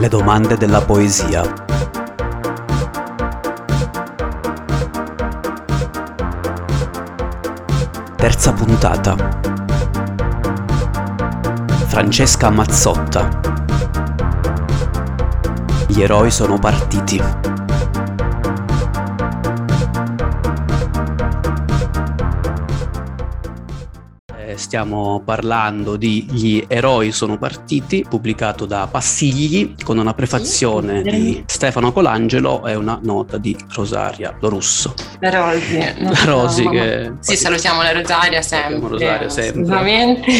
Le domande della poesia. Terza puntata. Francesca Mazzotta. Gli eroi sono partiti. Stiamo parlando di Gli eroi sono partiti, pubblicato da Passigli, con una prefazione sì, di Stefano Colangelo e una nota di Rosaria Lorusso. La Rosi. La Rosi che... Sì, salutiamo la Rosaria sempre. Rosaria sempre. Assolutamente.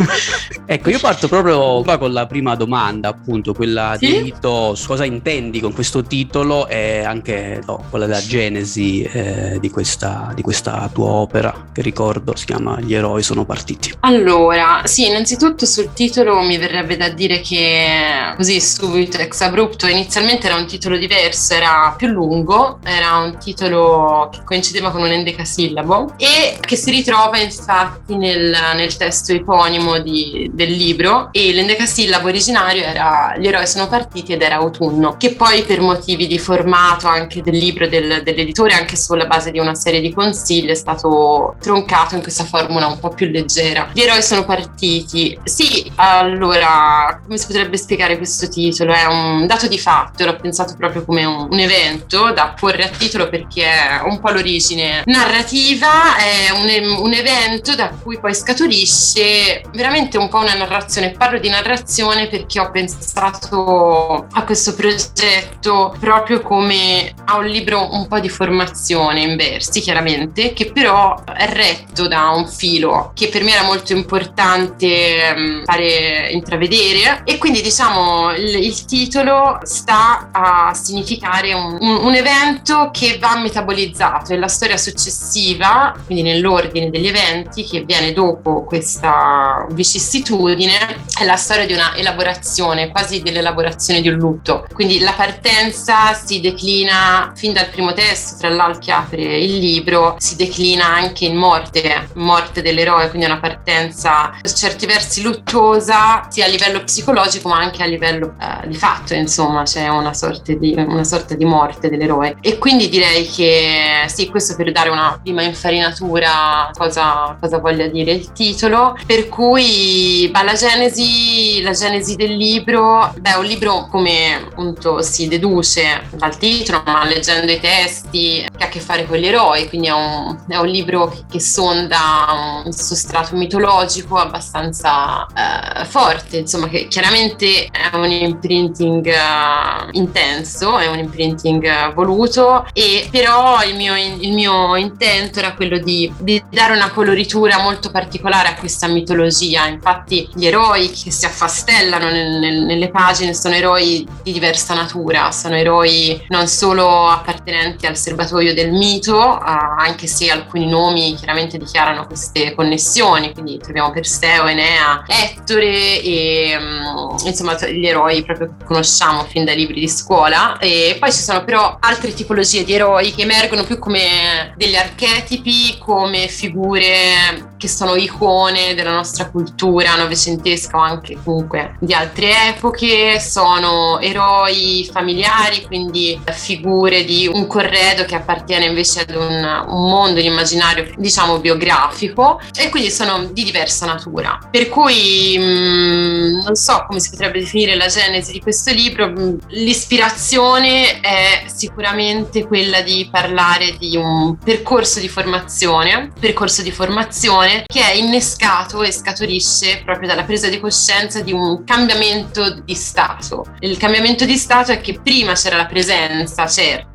ecco, io parto proprio qua con la prima domanda, appunto, quella sì? di Vito, cosa intendi con questo titolo e anche no, quella della genesi eh, di, questa, di questa tua opera, che ricordo si chiama Gli eroi sono partiti partiti? Allora, sì, innanzitutto sul titolo mi verrebbe da dire che così subito, ex abrupto, inizialmente era un titolo diverso, era più lungo, era un titolo che coincideva con un endecasillabo e che si ritrova infatti nel, nel testo eponimo di, del libro e l'endecasillabo originario era Gli eroi sono partiti ed era autunno, che poi per motivi di formato anche del libro del, dell'editore, anche sulla base di una serie di consigli, è stato troncato in questa formula un po' più leggera leggera. Gli eroi sono partiti. Sì, allora, come si potrebbe spiegare questo titolo? È un dato di fatto, l'ho pensato proprio come un, un evento da porre a titolo perché è un po' l'origine narrativa, è un, un evento da cui poi scaturisce veramente un po' una narrazione. Parlo di narrazione perché ho pensato a questo progetto proprio come a un libro un po' di formazione in versi, chiaramente, che però è retto da un filo che per per me era molto importante um, fare intravedere e quindi diciamo il, il titolo sta a significare un, un, un, evento che va metabolizzato e la storia successiva, quindi nell'ordine degli eventi che viene dopo questa vicissitudine, è la storia di una elaborazione, quasi dell'elaborazione di un lutto. Quindi la partenza si declina fin dal primo testo, tra l'altro che apre il libro, si declina anche in morte, morte dell'eroe, quindi una partenza per certi versi luttuosa sia a livello psicologico ma anche a livello eh, di fatto insomma c'è una sorta, di, una sorta di morte dell'eroe. E quindi direi che sì questo per dare una prima infarinatura cosa, cosa voglia dire il titolo. Per cui bah, la genesi la genesi del libro beh un libro come appunto si deduce dal titolo ma leggendo i testi che ha a che fare con gli eroi quindi è un, è un libro che, che sonda un sostrato sostrato mitologico abbastanza eh, forte, insomma che chiaramente è un imprinting uh, intenso, è un imprinting uh, voluto e però il mio, il mio intento era quello di, di, dare una coloritura molto particolare a questa mitologia, infatti gli eroi che si affastellano nel, nel, nelle pagine sono eroi di diversa natura, sono eroi non solo appartenenti al serbatoio del mito, uh, anche se alcuni nomi chiaramente dichiarano queste connessioni, nazioni, quindi troviamo Perseo, Enea, Ettore e um, insomma gli eroi proprio che conosciamo fin dai libri di scuola. E poi ci sono però altre tipologie di eroi che emergono più come degli archetipi, come figure che sono icone della nostra cultura novecentesca o anche comunque di altre epoche, sono eroi familiari, quindi figure di un corredo che appartiene invece ad un, un mondo, un immaginario diciamo biografico e quindi sono di diversa natura. Per cui mh, mm, non so come si potrebbe definire la genesi di questo libro, mm, l'ispirazione è sicuramente quella di parlare di un percorso di formazione, percorso di formazione che è innescato e scaturisce proprio dalla presa di coscienza di un cambiamento di stato. Il cambiamento di stato è che prima c'era la presenza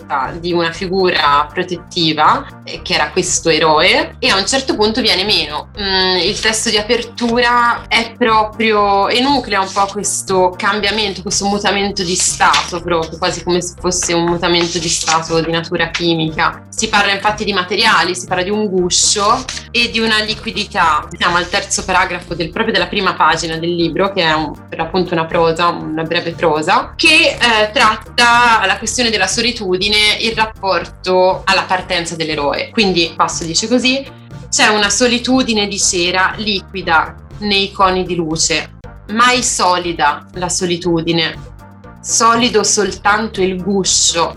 certa di una figura protettiva, eh, che era questo eroe, e a un certo punto viene meno. Mm, il testo di apertura è proprio, enuclea un po' questo cambiamento, questo mutamento di stato proprio, quasi come se fosse un mutamento di stato di natura chimica. Si parla infatti di materiali, si parla di un guscio e di una liquidità. Siamo al terzo paragrafo del, proprio della prima pagina del libro, che è un, per appunto una prosa, una breve prosa, che eh, tratta la questione della solitudine, il rapporto alla partenza dell'eroe. Quindi, passo dice così, c'è una solitudine di cera liquida nei coni di luce, mai solida la solitudine. solido soltanto il guscio,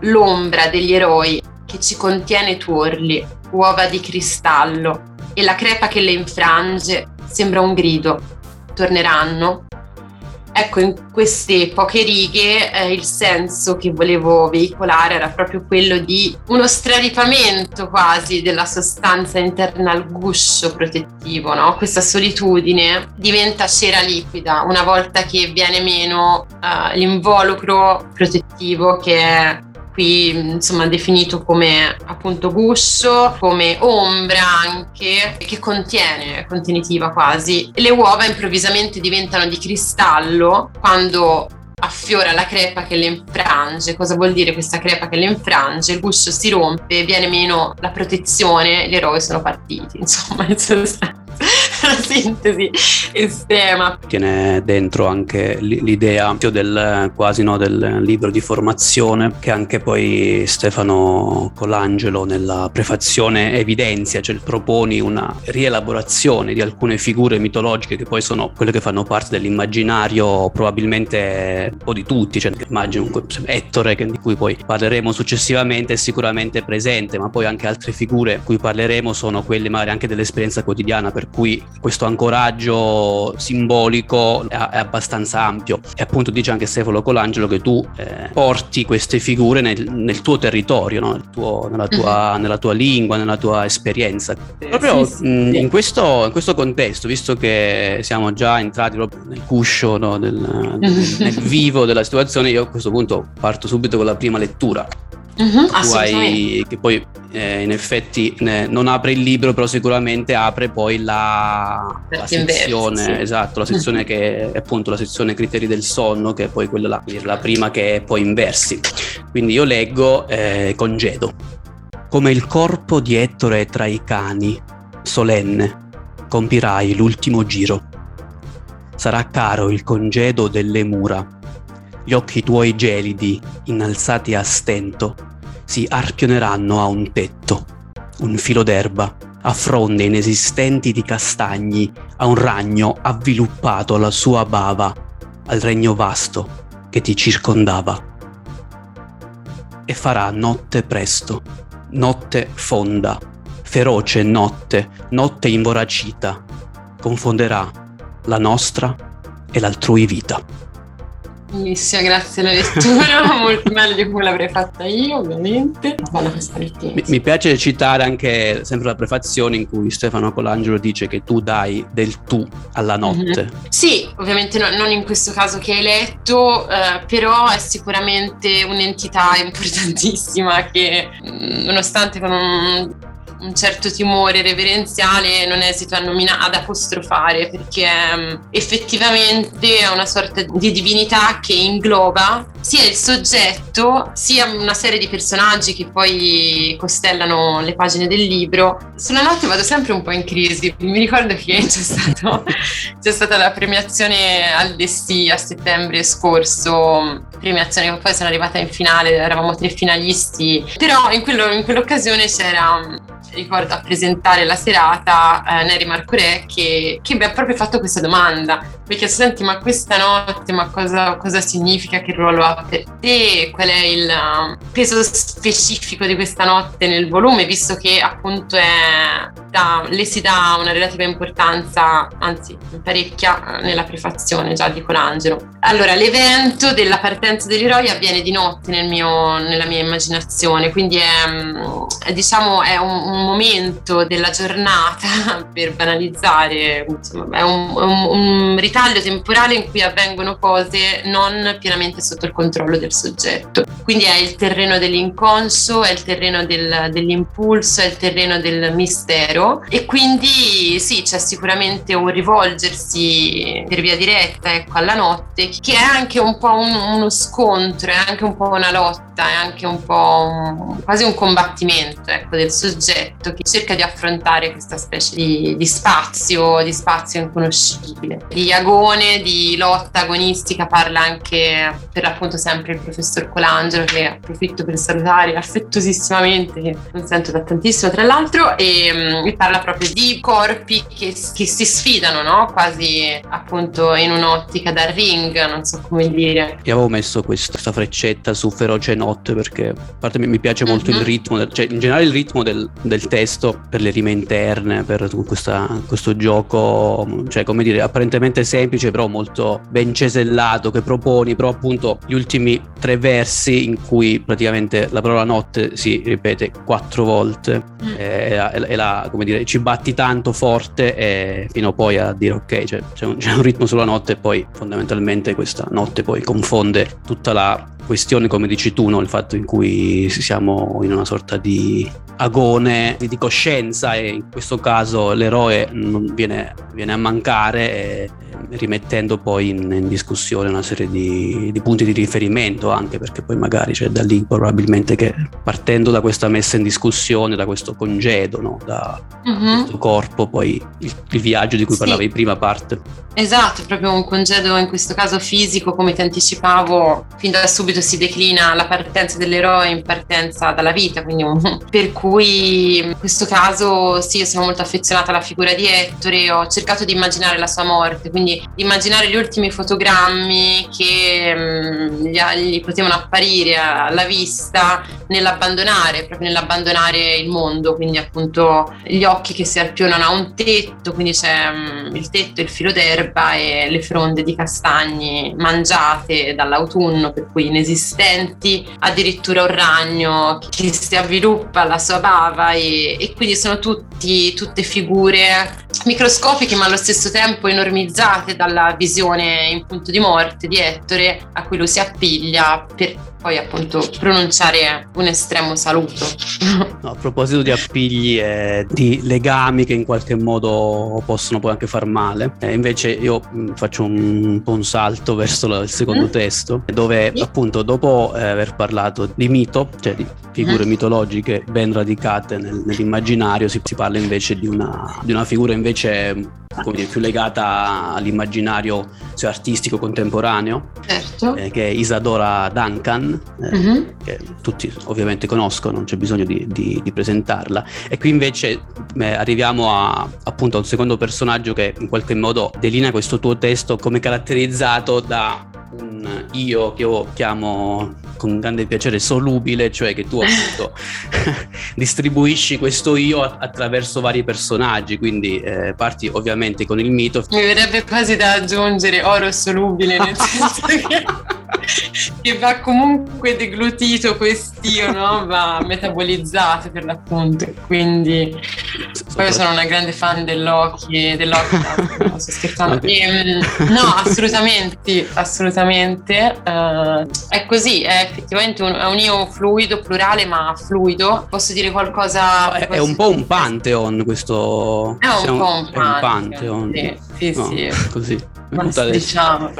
l'ombra degli eroi che ci contiene tuorli, uova di cristallo, e la crepa che le infrange sembra un grido. Torneranno? Ecco, in queste poche righe eh, il senso che volevo veicolare era proprio quello di uno straripamento quasi della sostanza interna al guscio protettivo, no? Questa solitudine diventa cera liquida una volta che viene meno uh, l'involucro protettivo che è qui insomma definito come appunto guscio, come ombra anche, che contiene, contenitiva quasi. Le uova improvvisamente diventano di cristallo quando affiora la crepa che le infrange. Cosa vuol dire questa crepa che le infrange? Il guscio si rompe, viene meno la protezione, gli eroi sono partiti, insomma, in sostanza. Sintesi estrema. Tiene dentro anche l'idea del quasi no, del libro di formazione che anche poi Stefano Colangelo nella prefazione evidenzia, cioè proponi una rielaborazione di alcune figure mitologiche che poi sono quelle che fanno parte dell'immaginario probabilmente un po' di tutti, cioè immagino Ettore di cui poi parleremo successivamente è sicuramente presente, ma poi anche altre figure di cui parleremo sono quelle magari anche dell'esperienza quotidiana per cui questo ancoraggio simbolico è, è, abbastanza ampio e appunto dice anche Stefano Colangelo che tu eh, porti queste figure nel, nel tuo territorio, no? nel tuo, nella, tua, mm-hmm. nella, tua, lingua, nella tua esperienza. Proprio sì, sì, mh, In, questo, in, questo, contesto, visto che siamo già entrati proprio nel cuscio, no? del, nel, nel vivo della situazione, io a questo punto parto subito con la prima lettura. Uh-huh, hai, che poi eh, in effetti eh, non apre il libro, però sicuramente apre poi la, la sezione, sì. esatto, la sezione che è appunto la sezione criteri del sonno, che è poi quella là, la prima che è poi in versi. Quindi io leggo eh, congedo. Come il corpo di Ettore tra i cani, solenne, compirai l'ultimo giro. Sarà caro il congedo delle mura gli occhi tuoi gelidi, innalzati a stento, si arpioneranno a un tetto, un filo d'erba, a fronde inesistenti di castagni, a un ragno avviluppato alla sua bava, al regno vasto che ti circondava. E farà notte presto, notte fonda, feroce notte, notte invoracita, confonderà la nostra e l'altrui vita. Bellissima, grazie alla lettura, molto meglio di come l'avrei fatta io, ovviamente. Mi, mi, piace citare anche sempre la prefazione in cui Stefano Colangelo dice che tu dai del tu alla mhm. notte. Mm-hmm. Sì, ovviamente no, non in questo caso che hai letto, eh, però è sicuramente un'entità importantissima che nonostante con un un certo timore reverenziale non esito a nominare, ad apostrofare perché um, effettivamente è una sorta di divinità che ingloba sia il soggetto sia una serie di personaggi che poi costellano le pagine del libro. Sulla notte vado sempre un po' in crisi, mi ricordo che c'è, stato, c'è stata la premiazione al Destì a settembre scorso, premiazione che poi sono arrivata in finale, eravamo tre finalisti, però in, quello, in quell'occasione c'era ricordo a presentare la serata eh, Neri Marco Re che, che, mi ha proprio fatto questa domanda. Mi ha chiesto senti ma questa notte ma cosa, cosa, significa? Che ruolo ha per te? Qual è il um, peso specifico di questa notte nel volume visto che appunto è, da, le si dà una relativa importanza anzi parecchia eh, nella prefazione già di Colangelo. Allora l'evento della partenza degli eroi avviene di notte nel mio, nella mia immaginazione quindi è, mm, è diciamo è un, un momento della giornata, per banalizzare, insomma, è un, un, un, ritaglio temporale in cui avvengono cose non pienamente sotto il controllo del soggetto. Quindi è il terreno dell'inconscio, è il terreno del, dell'impulso, è il terreno del mistero e quindi sì, c'è sicuramente un rivolgersi per via diretta ecco, alla notte che è anche un po' un, uno scontro, è anche un po' una lotta, è anche un po' quasi un combattimento ecco, del soggetto progetto che cerca di affrontare questa specie di, di spazio, di spazio inconoscibile. Di agone, di lotta agonistica parla anche per l'appunto sempre il professor Colangelo che approfitto per salutare affettuosissimamente, che non sento da tantissimo tra l'altro, e mi parla proprio di corpi che, che si sfidano, no? Quasi appunto in un'ottica da ring, non so come dire. Io avevo messo questa freccetta su Feroce Notte perché a parte mi piace molto mm-hmm. il mhm. ritmo, cioè in generale il ritmo del, del testo per le rime interne, per questa, questo gioco, cioè come dire, apparentemente semplice però molto ben cesellato che proponi, però appunto gli ultimi tre versi in cui praticamente la parola notte si ripete quattro volte mm. e, e, e la, come dire, ci batti tanto forte e fino poi a dire ok, cioè, c'è, un, c'è un ritmo sulla notte e poi fondamentalmente questa notte poi confonde tutta la questione, come dici tu, no? il fatto in cui siamo in una sorta di agone di coscienza e in questo caso l'eroe viene, viene, a mancare e, rimettendo poi in, in discussione una serie di, di, punti di riferimento anche perché poi magari c'è da lì probabilmente che partendo da questa messa in discussione da questo congedo no? da uh-huh. questo corpo poi il, il, viaggio di cui sì. parlavi prima parte esatto proprio un congedo in questo caso fisico come ti anticipavo fin da subito si declina la partenza dell'eroe in partenza dalla vita quindi un, per cui in questo caso sì io sono molto affezionata alla figura di Ettore ho cercato di immaginare la sua morte quindi quindi immaginare gli ultimi fotogrammi che mh, mm, gli, gli, potevano apparire alla vista nell'abbandonare, proprio nell'abbandonare il mondo, quindi appunto gli occhi che si arpionano a un tetto, quindi c'è mh, mm, il tetto, il filo d'erba e le fronde di castagni mangiate dall'autunno, per cui inesistenti, addirittura un ragno che si avviluppa alla sua bava e, e quindi sono tutti, tutte figure microscopiche ma allo stesso tempo enormizzate dalla visione in punto di morte di Ettore a cui lo si appiglia per poi appunto pronunciare un estremo saluto. No, a proposito di appigli e di legami che in qualche modo possono poi anche far male, eh, invece io mh, faccio un po' un salto verso la, il secondo mm. testo, dove sì. appunto dopo eh, aver parlato di mito, cioè di figure mm. mitologiche ben radicate nel, nell'immaginario, si, si, parla invece di una, di una figura invece dire, più legata all'immaginario cioè, artistico contemporaneo, certo. eh, che è Isadora Duncan, eh, mm-hmm. che tutti ovviamente conoscono, non c'è bisogno di, di, di presentarla. E qui invece eh, arriviamo a, appunto a un secondo personaggio che in qualche modo delinea questo tuo testo come caratterizzato da un io che io chiamo con grande piacere solubile, cioè che tu appunto distribuisci questo io attraverso vari personaggi, quindi eh, parti ovviamente con il mito. Mi verrebbe quasi da aggiungere oro solubile, nel senso che che va comunque deglutito quest'io, no? va metabolizzato per l'appunto. Quindi poi io sono una grande fan dell'occhi, dell'occhi no, sto scherzando. E, ehm, no, assolutamente, assolutamente. Uh, è così, è effettivamente un, è un io fluido, plurale, ma fluido. Posso dire qualcosa? È, è un po' un pantheon questo. È un, un po' un pantheon. Un pantheon. Sì, sì, no, sì. Così. Ma diciamo.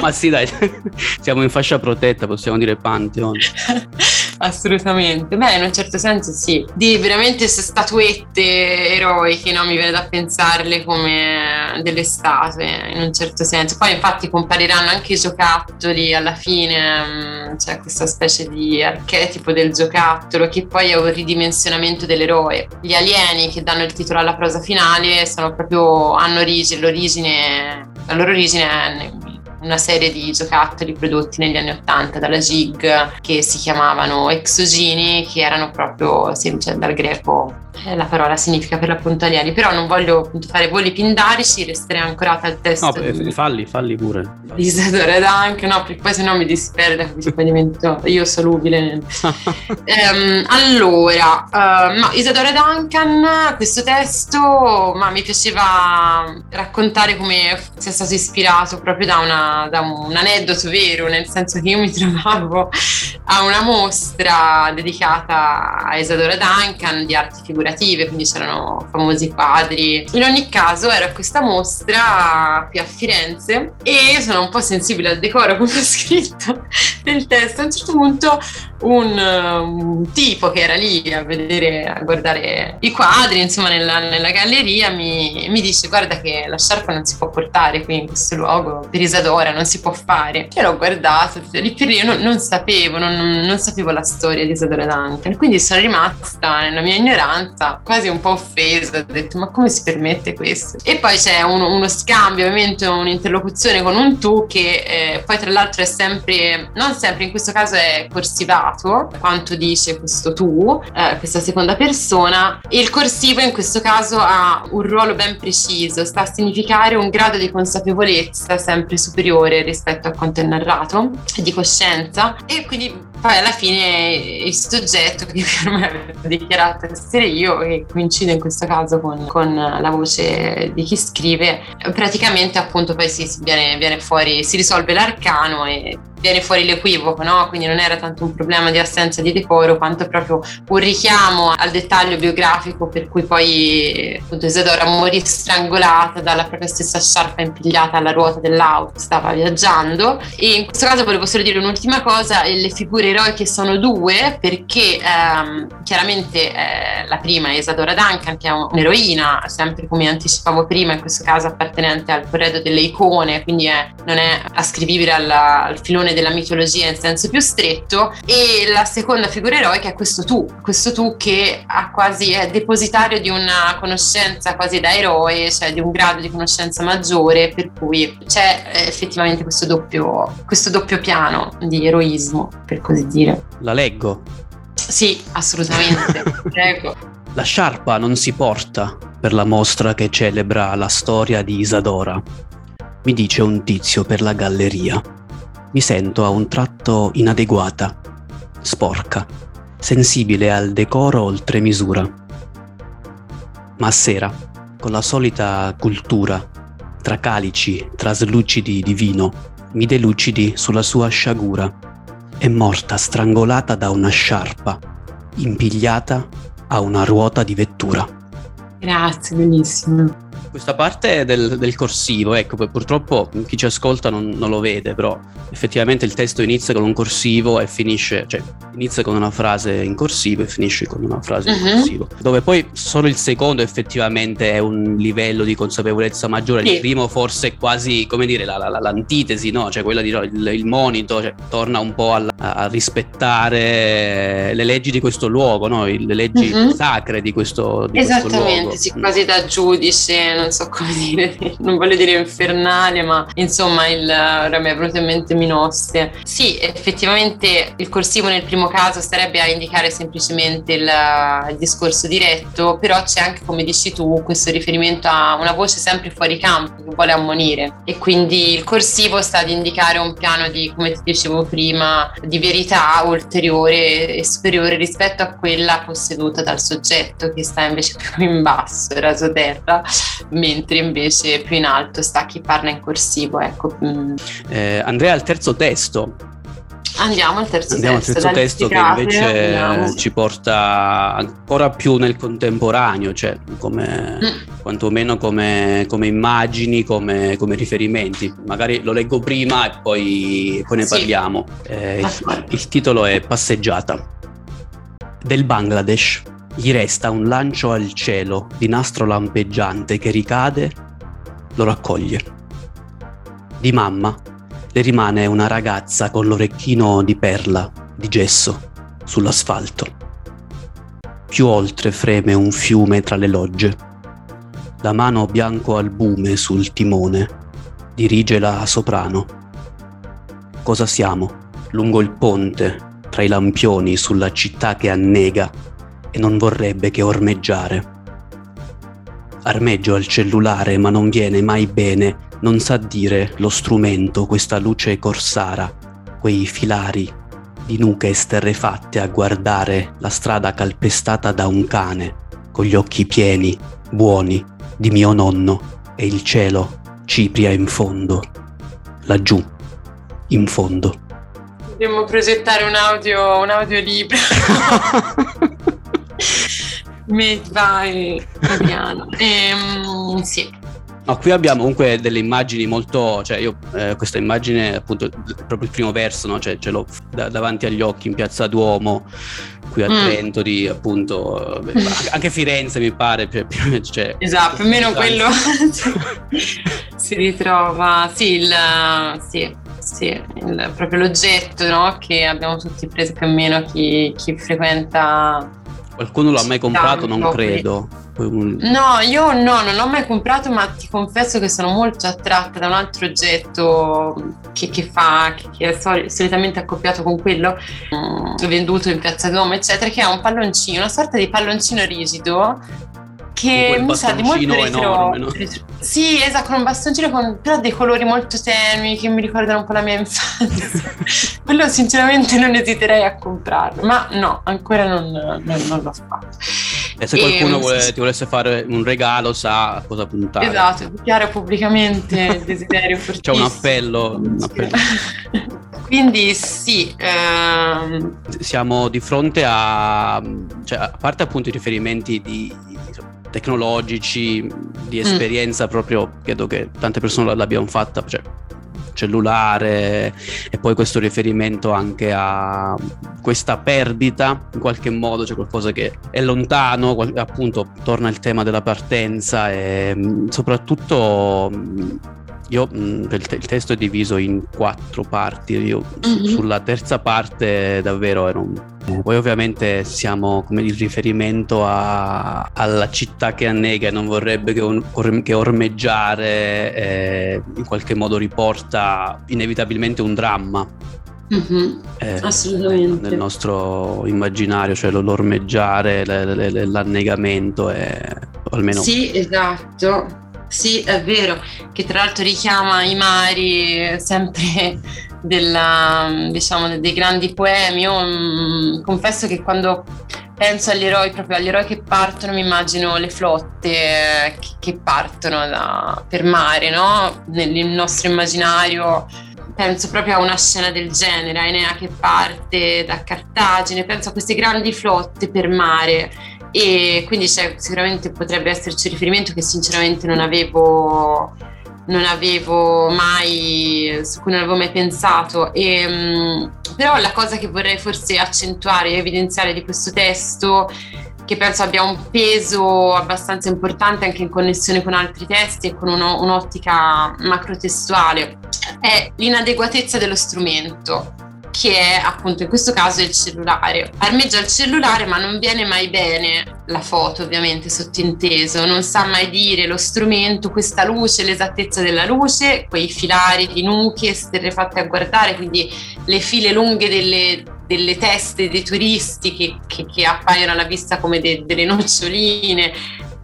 Ma sì, dai, siamo in fascia protetta, possiamo dire Pantheon. Assolutamente. Beh, in un certo senso sì. Di veramente statuette eroiche, no? Mi viene da pensarle come delle statue, in un certo senso. Poi infatti compariranno anche i giocattoli alla fine, mm, c'è questa specie di archetipo del giocattolo che poi è un ridimensionamento dell'eroe. Gli alieni che danno il titolo alla prosa finale sono proprio, hanno origine, l'origine, la loro origine è una serie di giocattoli prodotti negli anni Ottanta dalla GIG che si chiamavano exogini, che erano proprio semplice dal greco eh, la parola significa per l'appunto alieni, però non voglio appunto fare voli pindarici, resterei ancorata al testo. No, di... falli, falli pure. Di Isadora Duncan, no, perché poi se no mi disperde, poi divento io solubile. ehm, allora, uh, no, Isadora Duncan, questo testo, ma mi piaceva raccontare come sia stato ispirato proprio da, una, da un aneddoto vero, nel senso che io mi trovavo a una mostra dedicata a Isadora Duncan di arti figurative, quindi c'erano famosi quadri. In ogni caso era questa mostra qui a Firenze e io sono un po' sensibile al decoro, come ho scritto, del testo. A un certo punto un, un, tipo che era lì a vedere, a guardare i quadri, insomma, nella, nella galleria, mi, mi, dice: Guarda, che la sciarpa non si può portare qui in questo luogo per Isadora, non si può fare. E l'ho guardato, lì per lì io non, non sapevo, non, non, sapevo la storia di Isadora Duncan. Quindi sono rimasta nella mia ignoranza, quasi un po' offesa. Ho detto: Ma come si permette questo? E poi c'è uno, uno scambio, ovviamente, un'interlocuzione con un tu che eh, poi, tra l'altro, è sempre, sempre, in questo caso è corsivato quanto dice questo tu, eh, questa seconda persona, il corsivo in questo caso ha un ruolo ben preciso, sta a significare un grado di consapevolezza sempre superiore rispetto a quanto è narrato, di coscienza, e quindi poi alla fine il soggetto che per me avevo dichiarato essere io, che coincide in questo caso con, con la voce di chi scrive, praticamente appunto poi si viene, viene fuori, si risolve l'arcano e viene fuori l'equivoco, no? Quindi non era tanto un problema di assenza di decoro quanto proprio un richiamo al dettaglio biografico per cui poi appunto Isadora morì strangolata dalla propria stessa sciarpa impigliata alla ruota dell'auto, stava viaggiando e in questo caso volevo solo dire un'ultima cosa, le figure eroiche sono due perché ehm, chiaramente eh, la prima è Isadora Duncan che è un'eroina, sempre come anticipavo prima, in questo caso appartenente al corredo delle icone, quindi è, non è ascrivibile alla, al filone visione della mitologia in senso più stretto e la seconda figura eroica è questo tu, questo tu che ha quasi, è depositario di una conoscenza quasi da eroe, cioè di un grado di conoscenza maggiore per cui c'è eh, effettivamente questo doppio, questo doppio piano di eroismo, per così dire. La leggo? Sì, assolutamente, prego. La sciarpa non si porta per la mostra che celebra la storia di Isadora, mi dice un tizio per la galleria mi sento a un tratto inadeguata, sporca, sensibile al decoro oltre misura. Ma a sera, con la solita cultura, tra calici traslucidi di vino, mi delucidi sulla sua sciagura. È morta strangolata da una sciarpa, impigliata a una ruota di vettura. Grazie, benissimo. Questa parte del, del corsivo, ecco, purtroppo chi ci ascolta non, non, lo vede, però effettivamente il testo inizia con un corsivo e finisce, cioè inizia con una frase in corsivo e finisce con una frase uh-huh. in mhm. corsivo, dove poi solo il secondo effettivamente è un livello di consapevolezza maggiore, sì. il primo forse è quasi, come dire, la, la, l'antitesi, no? Cioè quella di il, il monito, cioè, torna un po' a, a, rispettare le leggi di questo luogo, no? Le leggi uh-huh. sacre di questo, di Esattamente, questo sì, quasi da giudice non so come dire, non voglio dire infernale, ma insomma il, ora mi è venuto in mente Minosse. Sì, effettivamente il corsivo nel primo caso starebbe a indicare semplicemente il, il discorso diretto, però c'è anche, come dici tu, questo riferimento a una voce sempre fuori campo che vuole ammonire e quindi il corsivo sta ad indicare un piano di, come ti dicevo prima, di verità ulteriore e superiore rispetto a quella posseduta dal soggetto che sta invece più in basso, raso terra, mentre invece più in alto sta chi parla in corsivo. Ecco. Mm. Eh, Andrea, il terzo testo. Andiamo al terzo Andiamo testo. Andiamo al terzo testo che invece andiamo. ci porta ancora più nel contemporaneo, cioè come, mm. quantomeno come, come immagini, come, come, riferimenti. Magari lo leggo prima e poi, poi ne sì. parliamo. Eh, il, il titolo è Passeggiata. Del Bangladesh gli resta un lancio al cielo di nastro lampeggiante che ricade, lo raccoglie. Di mamma le rimane una ragazza con l'orecchino di perla, di gesso, sull'asfalto. Più oltre freme un fiume tra le logge. La mano bianco albume sul timone dirige la soprano. Cosa siamo? Lungo il ponte, tra i lampioni sulla città che annega e non vorrebbe che ormeggiare. Armeggio al cellulare ma non viene mai bene, non sa dire lo strumento, questa luce corsara, quei filari di nuche esterrefatte a guardare la strada calpestata da un cane, con gli occhi pieni, buoni, di mio nonno e il cielo, cipria in fondo, laggiù, in fondo. Dobbiamo progettare un audio, un audiolibro. Me vai, Adriano. Ehm, sì. No, qui abbiamo comunque delle immagini molto, cioè io eh, questa immagine appunto proprio il primo verso, no? cioè ce l'ho da, davanti agli occhi in piazza Duomo, qui a mm. Trento, di appunto, beh, anche Firenze mi pare. Cioè, cioè, esatto, più o meno quello si ritrova, sì, il, sì, sì il, proprio l'oggetto no? che abbiamo tutti preso più o meno chi, chi frequenta. Qualcuno l'ha mai comprato? Non credo. No, io no, non l'ho mai comprato, ma ti confesso che sono molto attratta da un altro oggetto che, che fa, che, che, è solitamente accoppiato con quello mm, venduto in Piazza Duomo, eccetera, che è un palloncino, una sorta di palloncino rigido che mi sa di molto retro. no? Sì, esatto, con un bastoncino con però dei colori molto tenui che mi ricordano un po' la mia infanzia. Quello sinceramente non esiterei a comprarlo, ma no, ancora non, non, non l'ho fatto. E se qualcuno e, vuole, ti volesse fare un regalo sa a cosa puntare. Esatto, dichiara pubblicamente il desiderio fortissimo. C'è un appello. Un appello. Quindi sì. Ehm... Siamo di fronte a, cioè, a parte appunto i riferimenti di, tecnologici, di mm. esperienza mm. proprio, credo che tante persone l'abbiano fatta, cioè cellulare e poi questo riferimento anche a questa perdita in qualche modo c'è qualcosa che è lontano appunto torna il tema della partenza e mm, soprattutto io il, testo è diviso in quattro parti io mm-hmm. sulla terza parte davvero ero poi ovviamente siamo come il riferimento a, alla città che annega e non vorrebbe che, un, che ormeggiare eh, in qualche modo riporta inevitabilmente un dramma. Mm-hmm, eh, assolutamente. Nel nostro immaginario, cioè l'ormeggiare, l'annegamento, è, almeno... Sì, esatto. Sì, è vero, che tra l'altro richiama i mari sempre della, diciamo, dei grandi poemi. Io mh, mm, confesso che quando penso agli eroi, proprio agli eroi che partono, mi immagino le flotte che, che partono da, per mare, no? Nel nostro immaginario penso proprio a una scena del genere, a Enea che parte da Cartagine, penso a queste grandi flotte per mare e quindi sicuramente potrebbe esserci riferimento che sinceramente non avevo non avevo mai, su cui non avevo mai pensato. E, um, però la cosa che vorrei forse accentuare e evidenziare di questo testo, che penso abbia un peso abbastanza importante anche in connessione con altri testi e con uno, un'ottica macrotestuale, è l'inadeguatezza dello strumento che è appunto in questo caso il cellulare. Armeggia il cellulare ma non viene mai bene la foto ovviamente sottinteso, non sa mai dire lo strumento, questa luce, l'esattezza della luce, quei filari di nuche esterrefatte a guardare, quindi le file lunghe delle, delle teste dei turisti che, che, che appaiono alla vista come de, delle noccioline,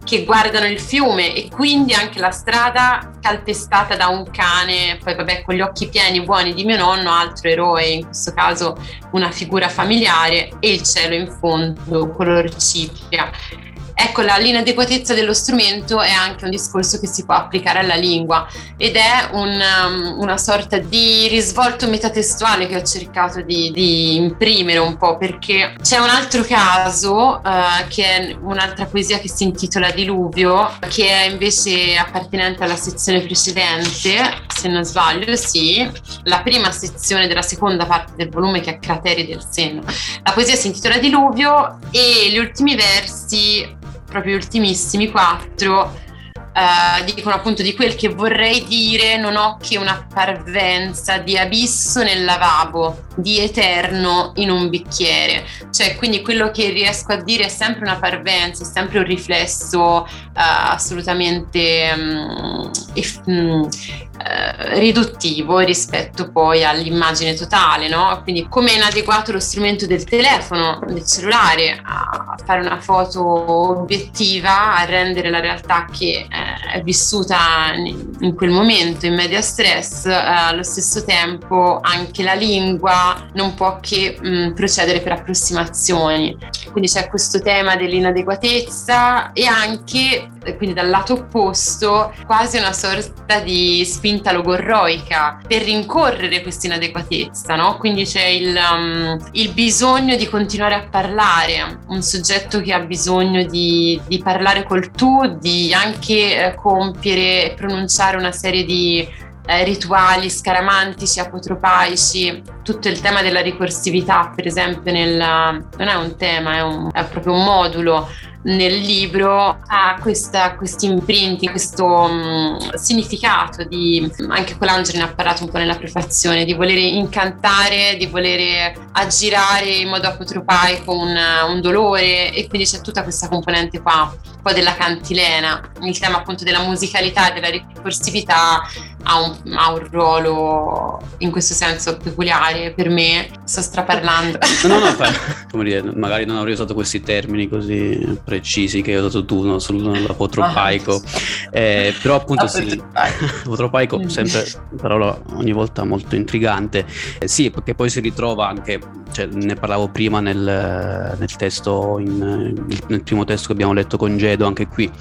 che guardano il fiume e quindi anche la strada calpestata da un cane, poi vabbè con gli occhi pieni buoni di mio nonno, altro eroe, in questo caso una figura familiare e il cielo in fondo, color cipria. Ecco, la l'inadeguatezza dello strumento è anche un discorso che si può applicare alla lingua ed è un, um, una sorta di risvolto metatestuale che ho cercato di, di, imprimere un po' perché c'è un altro caso uh, che è un'altra poesia che si intitola Diluvio che è invece appartenente alla sezione precedente, se non sbaglio, sì, la prima sezione della seconda parte del volume che è Crateri del Seno. La poesia si intitola Diluvio e gli ultimi versi proprio ultimissimi quattro, Uh, dicono appunto di quel che vorrei dire, non ho che una parvenza di abisso nel lavabo, di eterno in un bicchiere. Cioè, quindi quello che riesco a dire è sempre una parvenza, è sempre un riflesso uh, assolutamente um, eff- um, eh, riduttivo rispetto poi all'immagine totale, no? Quindi come è inadeguato lo strumento del telefono, del cellulare a fare una foto obiettiva, a rendere la realtà che eh, è vissuta in quel momento in media stress, eh, allo stesso tempo anche la lingua non può che mh, mm, procedere per approssimazioni. Quindi c'è questo tema dell'inadeguatezza e anche, quindi dal lato opposto, quasi una sorta di spinta logorroica per rincorrere questa inadeguatezza, no? Quindi c'è il, um, il, bisogno di continuare a parlare, un soggetto che ha bisogno di, di parlare col tu, di anche eh, compiere e pronunciare una serie di eh, rituali scaramantici, apotropaici, tutto il tema della ricorsività, per esempio, nel, non è un tema, è, un, è proprio un modulo nel libro ha questo imprinting, questo um, significato di, anche Colangelo ne ha parlato un po' nella prefazione, di volere incantare, di volere aggirare in modo apotropaico un, un dolore e quindi c'è tutta questa componente qua, un po' della cantilena, il tema appunto della musicalità e della ricorsività ha un, ha un, ruolo in questo senso peculiare per me. Sto straparlando. No, no, no, come dire, magari non avrei usato questi termini così precisi che hai usato tu no, sull'apotropaico. Ah, eh, però appunto sì, apotropaico sempre parola ogni volta molto intrigante. Eh, sì, perché poi si ritrova anche, cioè, ne parlavo prima nel, nel testo, in, nel primo testo che abbiamo letto con Gedo, anche qui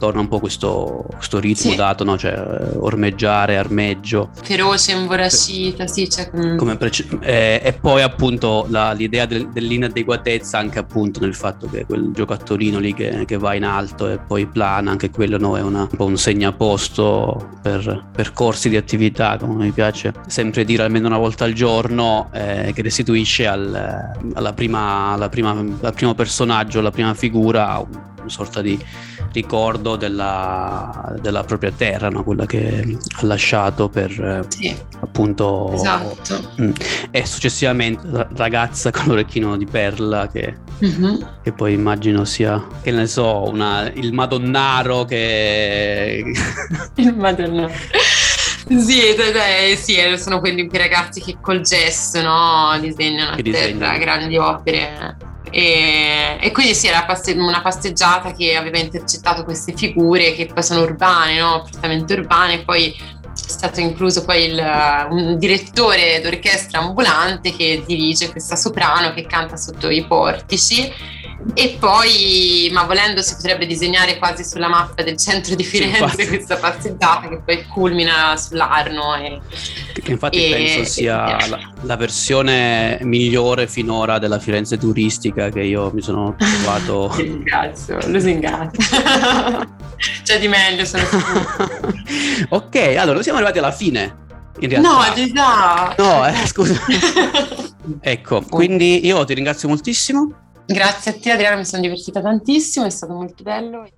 torna un po' questo, questo ritmo sì. dato, no? cioè ormeggiare, armeggio. Feroce, invoracita, sì. Cioè... Come prece- eh, e poi appunto la, l'idea del, dell'inadeguatezza anche appunto nel fatto che quel giocattolino lì che, che va in alto e poi plana, anche quello no? è una, un po' un segnaposto per percorsi di attività, come mi piace sempre dire almeno una volta al giorno, eh, che restituisce al, alla prima, alla prima, al primo personaggio, alla prima figura una sorta di ricordo della, della propria terra, no? quella che ha lasciato per sì, appunto esatto. Mm. e successivamente ragazza con l'orecchino di perla che, mm-hmm. che poi immagino sia che ne so una, il madonnaro che il madonnaro sì, cioè, sì, sono quelli ragazzi che col gesto no, disegnano a terra grandi opere e, e, quindi sì, era una passeggiata che aveva intercettato queste figure che poi sono urbane, no? prettamente urbane, poi è stato incluso poi il, un direttore d'orchestra ambulante che dirige questa soprano che canta sotto i portici e poi, ma volendo, si potrebbe disegnare quasi sulla mappa del centro di Firenze sì, questa passeggiata che poi culmina sull'Arno. E, che infatti e, penso sia la, la, versione migliore finora della Firenze turistica che io mi sono trovato. Ti ringrazio, lusingata. C'è di meglio, sono ok, allora siamo arrivati alla fine. In realtà. No, già. No, eh, scusa. ecco, quindi io ti ringrazio moltissimo. Grazie a te Adriana, mi sono divertita tantissimo, è stato molto bello.